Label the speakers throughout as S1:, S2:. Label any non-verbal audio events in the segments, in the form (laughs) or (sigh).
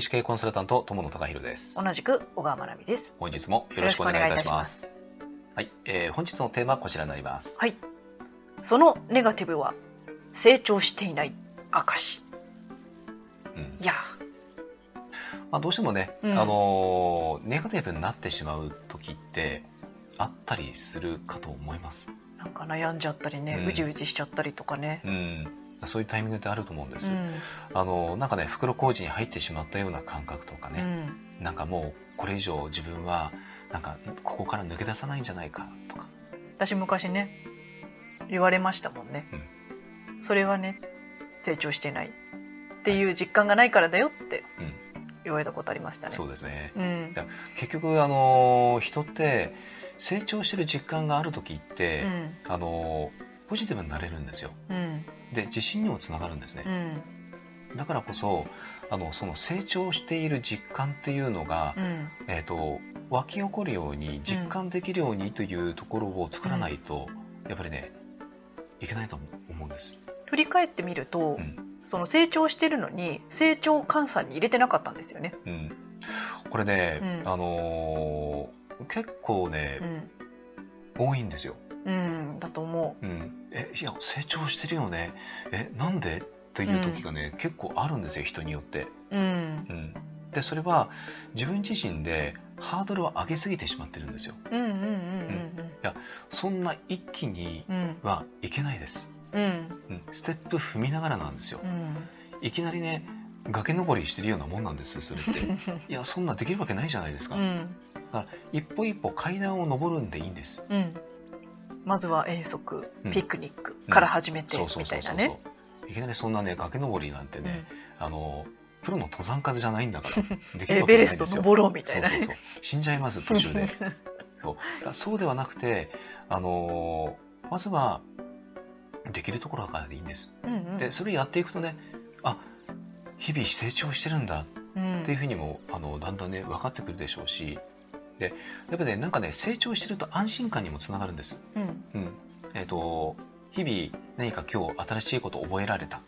S1: 資系コンサルタント友野隆弘です。
S2: 同じく小川真奈美です。
S1: 本日もよろしくお願いいたします。はい、えー本日のテーマはこちらになります。
S2: はい。そのネガティブは成長していない証。
S1: うん
S2: いや
S1: まあ、どうしてもね、
S2: うん
S1: あのーネガティブになってしまう時ってあったりするかと思います。
S2: ー、なんか悩んじゃったりね、
S1: うん
S2: うじうじしちゃったりとかね。
S1: うん、そういうタイミングってあると思うんです。
S2: うん。
S1: あのーなんかね、袋小路に入ってしまったような感覚とか
S2: う
S1: ね、
S2: ん。
S1: なんかもうこれ以上自分はなんかここから抜け出さないんじゃないかとか、
S2: 私昔ね、言われましたもんね。それはね、成長してないっていう実感がないからだよって
S1: うん、
S2: 言われたことありましたね。
S1: そうですね。
S2: うん。
S1: 結局あのー人って成長してる実感がある時って、
S2: うん。
S1: あのーポジティブになれるんですよ
S2: うん。
S1: で自信にもつながるんですね
S2: う、ん。
S1: だからこそあのその成長している実感っていうのが、
S2: うん。
S1: えー、と湧き起こるように実感できるようにというところを作らないと、やっぱりねいけないと思うんです、
S2: 振り返ってみると、
S1: うん
S2: その成長してるのに成長換算に入れてなかったんですよね。
S1: うん、これね、
S2: うん
S1: あのー結構ね
S2: う、ん。
S1: 多いんですよ。
S2: うん、だと思
S1: う。ん、えいや成長してるよね。えなんでっていう時がね、結構あるんですよ人によって、
S2: う。うん。
S1: うん、でそれは自分自身でハードルを上げすぎてしまってるんですよ。
S2: うんうんうん
S1: そんな一気に
S2: うんうん。
S1: はいけないです、
S2: うん。
S1: うん、ステップ踏みながらなんですよ。
S2: うん。
S1: いきなりね崖登りしてるようなもんなんですそれって。いやそんなできるわけないじゃないですか、
S2: うん。
S1: 一歩一歩階段を登るんでいいんです。
S2: うん。まずは遠足
S1: うん、
S2: ピクニックから始めてみたいなね。
S1: いきなりそんなね崖登りなんてね、あのプロの登山家じゃないんだから (laughs) できる
S2: エ
S1: わけない
S2: ベレ
S1: ですよ。
S2: スト登ろうみたいなね。
S1: そうそうそう。死んじゃいます途中で。そうそう。ではなくて、あのーまずはできるところからでいいんです。
S2: うんうん。
S1: でそれやっていくとねあ日々成長してるんだ
S2: うん
S1: っていうふうにもあのだんだんね分かってくるでしょうしでやっぱねなんかね成長してると安心感にもつながるんです。
S2: うん。
S1: うん。えっ、と日々何か今日新しいことを覚えられた、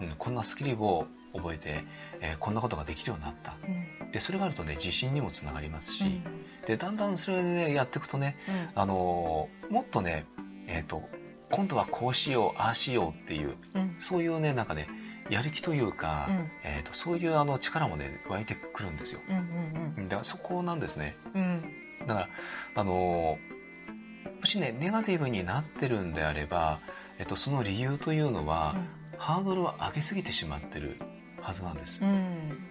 S2: うん。
S1: うん、こんなスキルを覚えて、えーこんなことができるようになった。
S2: うん。
S1: でそれがあるとね自信にもつながりますし、
S2: うん。
S1: でだんだんそれで、ね、やっていくとね、あのーもっとね、えー、と今度はこうしようああしようっていう
S2: うん。
S1: そういうねなんかねやる気というか、
S2: うん。
S1: えー、とそういうあの力もね湧いてくるんですよ。
S2: うんうん
S1: だからそこなんですね。
S2: うん。
S1: だからあのーもしねネガティブになってるんであれば、えっとその理由というのは、ハードルを上げすぎてしまってるはずなんです。
S2: うん。うん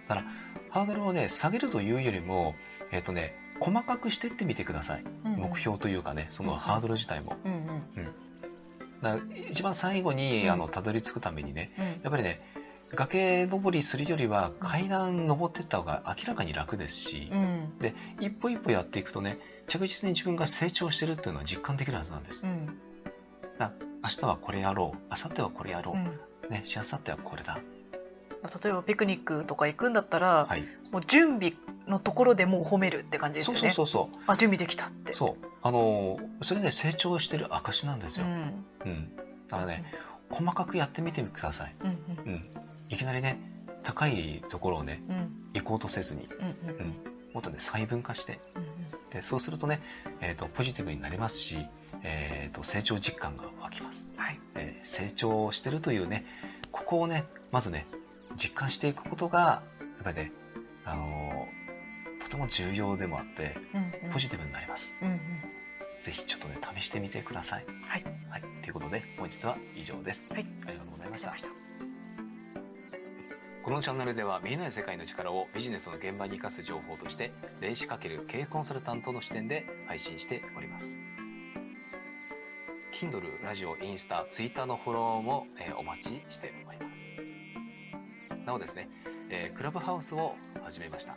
S1: ハードルをね下げるというよりもえっ、とね細かくしてってみてください。
S2: うん
S1: 目標というかねそのハードル自体も。
S2: うん。うん。
S1: だから一番最後に
S2: うん。
S1: あのたどり着くためにね
S2: うん。
S1: やっぱりね崖登りするよりは階段登っていった方が明らかに楽ですし
S2: うん。
S1: で一歩一歩やっていくとね着実に自分が成長してるっていうのは実感できるはずなんです。
S2: うん。
S1: だ明日はこれやろう明後日はこれやろ
S2: うん。
S1: う、ねしあさってはこれだ。
S2: 例えばピクニックとか行くんだったら、
S1: はい。
S2: もう準備のところでもう褒めるって感じです
S1: そう
S2: よね。
S1: そうそう。そ
S2: あ準備できたって。
S1: うそう。あのーそれね成長してる証なんですよ、
S2: うん。
S1: うん、だからね細かくやってみてください、
S2: うん。
S1: うん、いきなりね高いところをね行こうとせずに、
S2: うんうん。
S1: うん、もっとね細分化して。でそうするとね、えー、とポジティブになりますし、えー、と成長実感が湧きます、
S2: はい。
S1: えー成長してるというねここをねまずね実感していくことがやっぱりね、あのーとても重要でもあって
S2: うんうん。
S1: ポジティブになります、
S2: うんうん。
S1: ぜひちょっとね試してみてください。
S2: はい。
S1: はい。ということで本日は以上です。
S2: はい。
S1: ありがとうございましたこのチャンネルでは見えない世界の力をビジネスの現場に生かす情報として電子×経営コンサルタントの視点で配信しております。Kindle、ラジオ、インスタ、ツイッターのフォローも、えお待ちしております。なおですね、えークラブハウスを始めました、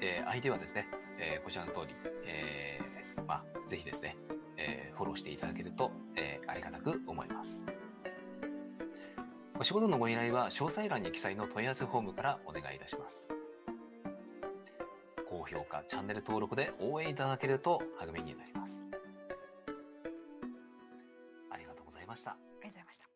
S1: えー ID はですね、えーこちらの通り、えまあ、ぜひですね、えフォローしていただけると、えありがたく思います。仕事のご依頼は詳細欄に記載の問い合わせフォームからお願いいたします。高評価、チャンネル登録で応援いただけると励みになります。ありがとうございました。ありが
S2: とうございました。